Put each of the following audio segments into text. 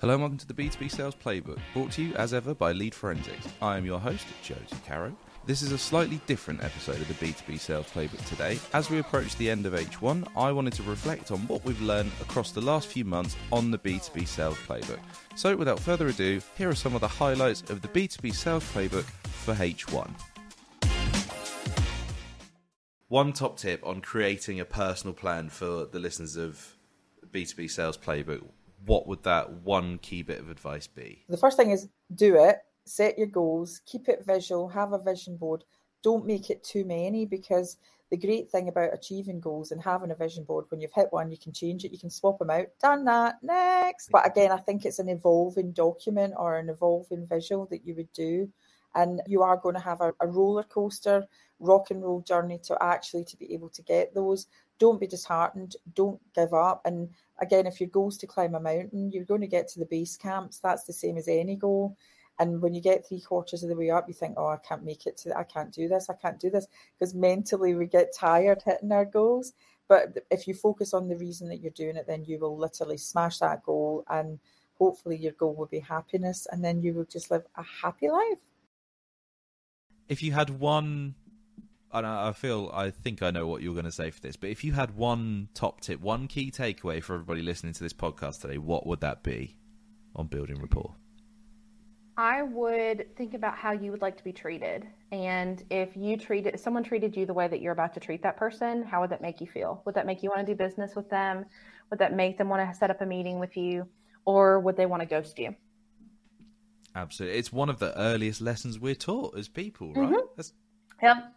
Hello and welcome to the B2B Sales Playbook, brought to you as ever by Lead Forensics. I am your host, Josie Caro. This is a slightly different episode of the B2B Sales Playbook today. As we approach the end of H1, I wanted to reflect on what we've learned across the last few months on the B2B Sales Playbook. So, without further ado, here are some of the highlights of the B2B Sales Playbook for H1. One top tip on creating a personal plan for the listeners of B2B Sales Playbook what would that one key bit of advice be? The first thing is do it, set your goals, keep it visual, have a vision board. Don't make it too many because the great thing about achieving goals and having a vision board, when you've hit one, you can change it, you can swap them out, done that, next. But again, I think it's an evolving document or an evolving visual that you would do. And you are going to have a, a roller coaster, rock and roll journey to actually to be able to get those. Don't be disheartened, don't give up. And again, if your goal is to climb a mountain, you're going to get to the base camps. That's the same as any goal. And when you get three quarters of the way up, you think, oh, I can't make it to, I can't do this, I can't do this. Because mentally we get tired hitting our goals. But if you focus on the reason that you're doing it, then you will literally smash that goal. And hopefully your goal will be happiness. And then you will just live a happy life. If you had one and I feel I think I know what you're going to say for this, but if you had one top tip, one key takeaway for everybody listening to this podcast today, what would that be on building rapport? I would think about how you would like to be treated, and if you treated if someone treated you the way that you're about to treat that person, how would that make you feel? Would that make you want to do business with them? Would that make them want to set up a meeting with you, or would they want to ghost you? Absolutely, it's one of the earliest lessons we're taught as people, right? Mm-hmm. Yep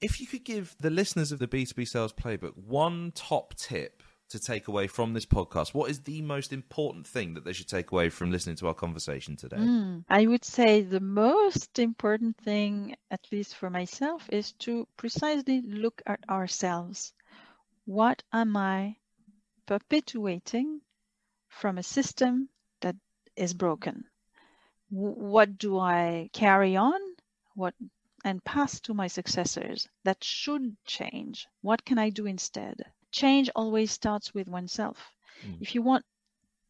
if you could give the listeners of the B2B Sales Playbook one top tip to take away from this podcast, what is the most important thing that they should take away from listening to our conversation today? Mm, I would say the most important thing, at least for myself, is to precisely look at ourselves. What am I perpetuating from a system that is broken? What do I carry on? What and pass to my successors that should change. What can I do instead? Change always starts with oneself. Mm. If you want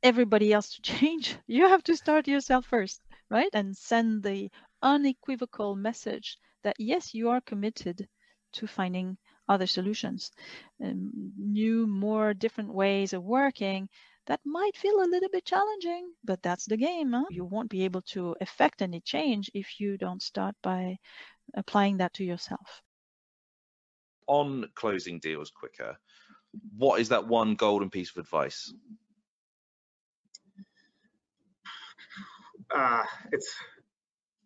everybody else to change, you have to start yourself first, right? And send the unequivocal message that yes, you are committed to finding other solutions, um, new, more different ways of working that might feel a little bit challenging, but that's the game. Huh? You won't be able to effect any change if you don't start by applying that to yourself. On closing deals quicker, what is that one golden piece of advice? Uh, it's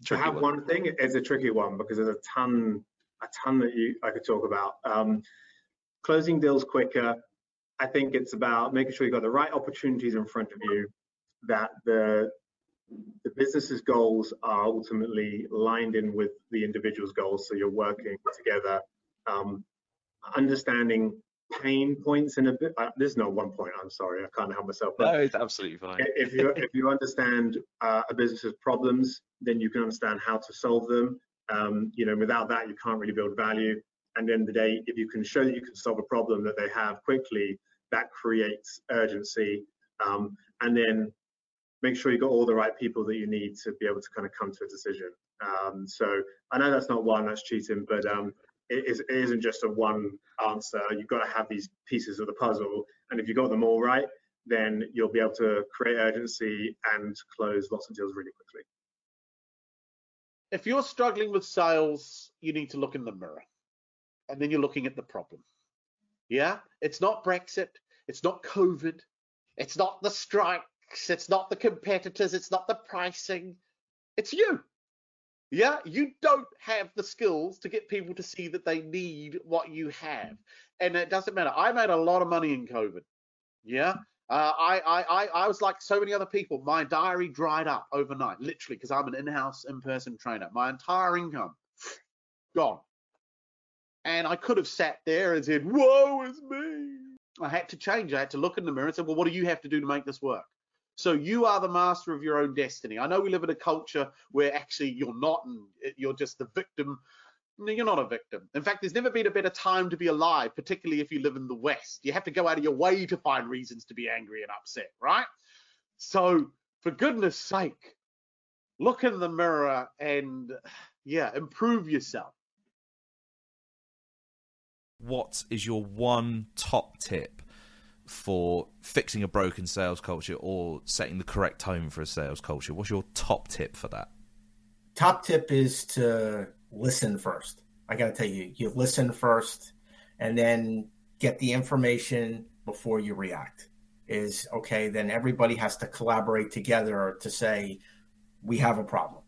tricky to have one. one thing is a tricky one because there's a ton, a ton that you I could talk about. Um, closing deals quicker. I think it's about making sure you've got the right opportunities in front of you, that the the business's goals are ultimately lined in with the individual's goals. So you're working together, um, understanding pain points in a bit. Uh, there's no one point. I'm sorry, I can't help myself. But no, it's absolutely fine. If you if you understand uh, a business's problems, then you can understand how to solve them. Um, you know, without that, you can't really build value. And then the day, if you can show that you can solve a problem that they have quickly, that creates urgency. Um, and then make sure you got all the right people that you need to be able to kind of come to a decision. Um, so I know that's not one, that's cheating, but um, it, is, it isn't just a one answer. You've got to have these pieces of the puzzle, and if you got them all right, then you'll be able to create urgency and close lots of deals really quickly. If you're struggling with sales, you need to look in the mirror, and then you're looking at the problem. Yeah, it's not Brexit, it's not COVID, it's not the strike, it's not the competitors. It's not the pricing. It's you. Yeah, you don't have the skills to get people to see that they need what you have, and it doesn't matter. I made a lot of money in COVID. Yeah, uh, I, I, I, was like so many other people. My diary dried up overnight, literally, because I'm an in-house, in-person trainer. My entire income gone, and I could have sat there and said, "Woe is me." I had to change. I had to look in the mirror and say, "Well, what do you have to do to make this work?" So you are the master of your own destiny. I know we live in a culture where actually you're not, and you're just the victim you're not a victim. In fact, there's never been a better time to be alive, particularly if you live in the West. You have to go out of your way to find reasons to be angry and upset, right? So, for goodness sake, look in the mirror and, yeah, improve yourself. What is your one top tip for fixing a broken sales culture or setting the correct tone for a sales culture? What's your top tip for that? Top tip is to listen first. I got to tell you, you listen first and then get the information before you react. Is okay, then everybody has to collaborate together to say, we have a problem.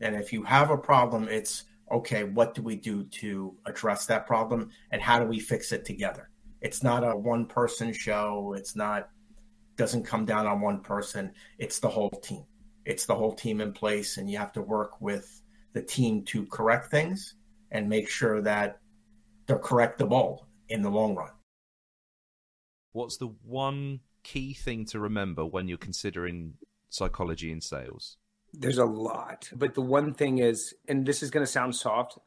And if you have a problem, it's okay, what do we do to address that problem and how do we fix it together? It's not a one person show. It's not, doesn't come down on one person. It's the whole team. It's the whole team in place, and you have to work with the team to correct things and make sure that they're correctable in the long run. What's the one key thing to remember when you're considering psychology in sales? There's a lot, but the one thing is, and this is going to sound soft,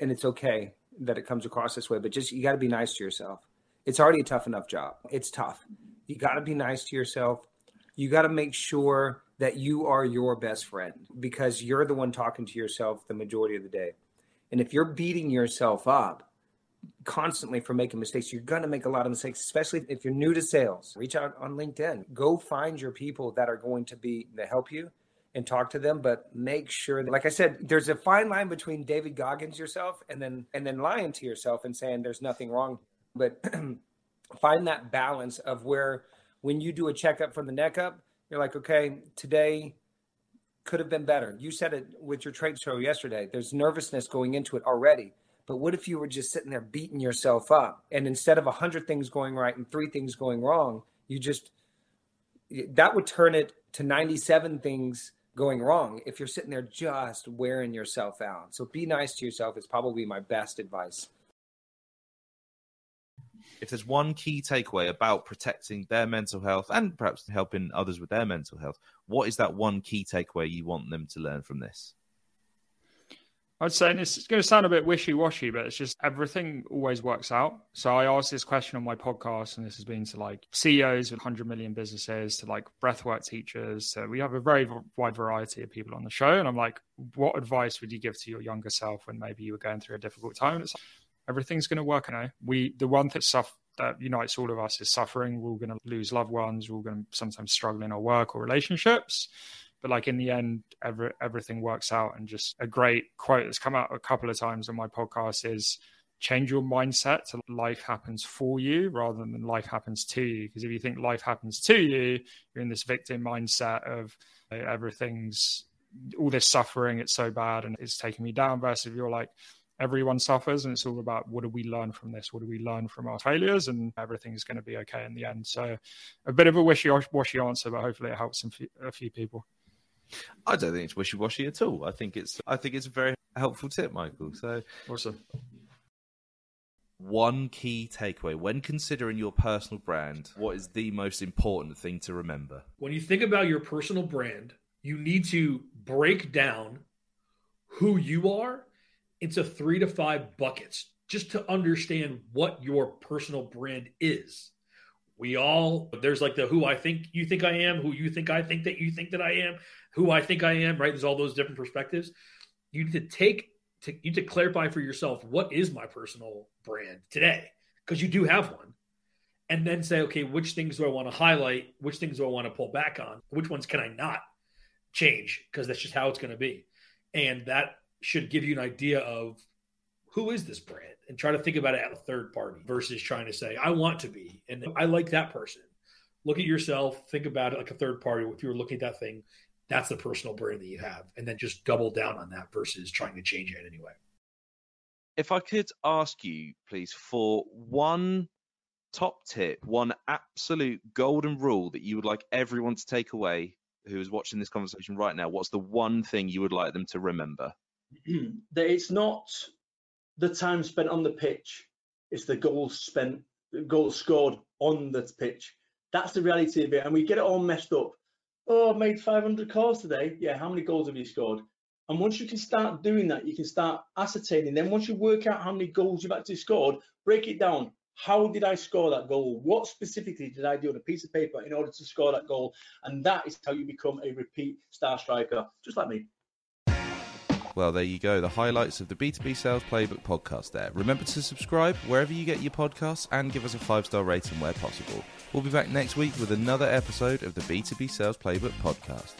and it's okay that it comes across this way, but just you got to be nice to yourself. It's already a tough enough job. It's tough. You got to be nice to yourself. You got to make sure that you are your best friend because you're the one talking to yourself the majority of the day. And if you're beating yourself up constantly for making mistakes, you're going to make a lot of mistakes, especially if you're new to sales. Reach out on LinkedIn. Go find your people that are going to be to help you and talk to them, but make sure that, like I said, there's a fine line between David Goggins yourself and then and then lying to yourself and saying there's nothing wrong. But find that balance of where when you do a checkup from the neck up, you're like, okay, today could have been better. You said it with your trade show yesterday. There's nervousness going into it already. But what if you were just sitting there beating yourself up and instead of 100 things going right and three things going wrong, you just that would turn it to 97 things going wrong if you're sitting there just wearing yourself out. So be nice to yourself is probably my best advice. If there's one key takeaway about protecting their mental health and perhaps helping others with their mental health, what is that one key takeaway you want them to learn from this? I'd say, and it's going to sound a bit wishy washy, but it's just everything always works out. So I asked this question on my podcast, and this has been to like CEOs with 100 million businesses, to like breathwork teachers. So we have a very wide variety of people on the show. And I'm like, what advice would you give to your younger self when maybe you were going through a difficult time? It's like, everything's going to work. You know, we the one thing that unites all of us is suffering. We're all going to lose loved ones. We're all going to sometimes struggle in our work or relationships but like in the end every, everything works out and just a great quote that's come out a couple of times on my podcast is change your mindset to life happens for you rather than life happens to you because if you think life happens to you you're in this victim mindset of everything's all this suffering it's so bad and it's taking me down versus if you're like everyone suffers and it's all about what do we learn from this what do we learn from our failures and everything is going to be okay in the end so a bit of a wishy-washy answer but hopefully it helps a few people I don't think it's wishy washy at all. I think it's I think it's a very helpful tip, Michael. So awesome. One key takeaway when considering your personal brand, what is the most important thing to remember? When you think about your personal brand, you need to break down who you are into three to five buckets just to understand what your personal brand is we all there's like the who I think you think I am, who you think I think that you think that I am, who I think I am, right? There's all those different perspectives. You need to take to you need to clarify for yourself what is my personal brand today, because you do have one. And then say, okay, which things do I want to highlight? Which things do I want to pull back on? Which ones can I not change? Because that's just how it's going to be. And that should give you an idea of who is this brand and try to think about it at a third party versus trying to say, I want to be and I like that person. Look at yourself, think about it like a third party. If you were looking at that thing, that's the personal brand that you have. And then just double down on that versus trying to change it anyway. If I could ask you, please, for one top tip, one absolute golden rule that you would like everyone to take away who is watching this conversation right now, what's the one thing you would like them to remember? that it's not the time spent on the pitch, it's the goals spent, goals scored on the pitch. That's the reality of it. And we get it all messed up. Oh, I've made 500 calls today. Yeah, how many goals have you scored? And once you can start doing that, you can start ascertaining. Then once you work out how many goals you've actually scored, break it down. How did I score that goal? What specifically did I do on a piece of paper in order to score that goal? And that is how you become a repeat star striker, just like me. Well, there you go. The highlights of the B2B Sales Playbook podcast there. Remember to subscribe wherever you get your podcasts and give us a five star rating where possible. We'll be back next week with another episode of the B2B Sales Playbook podcast.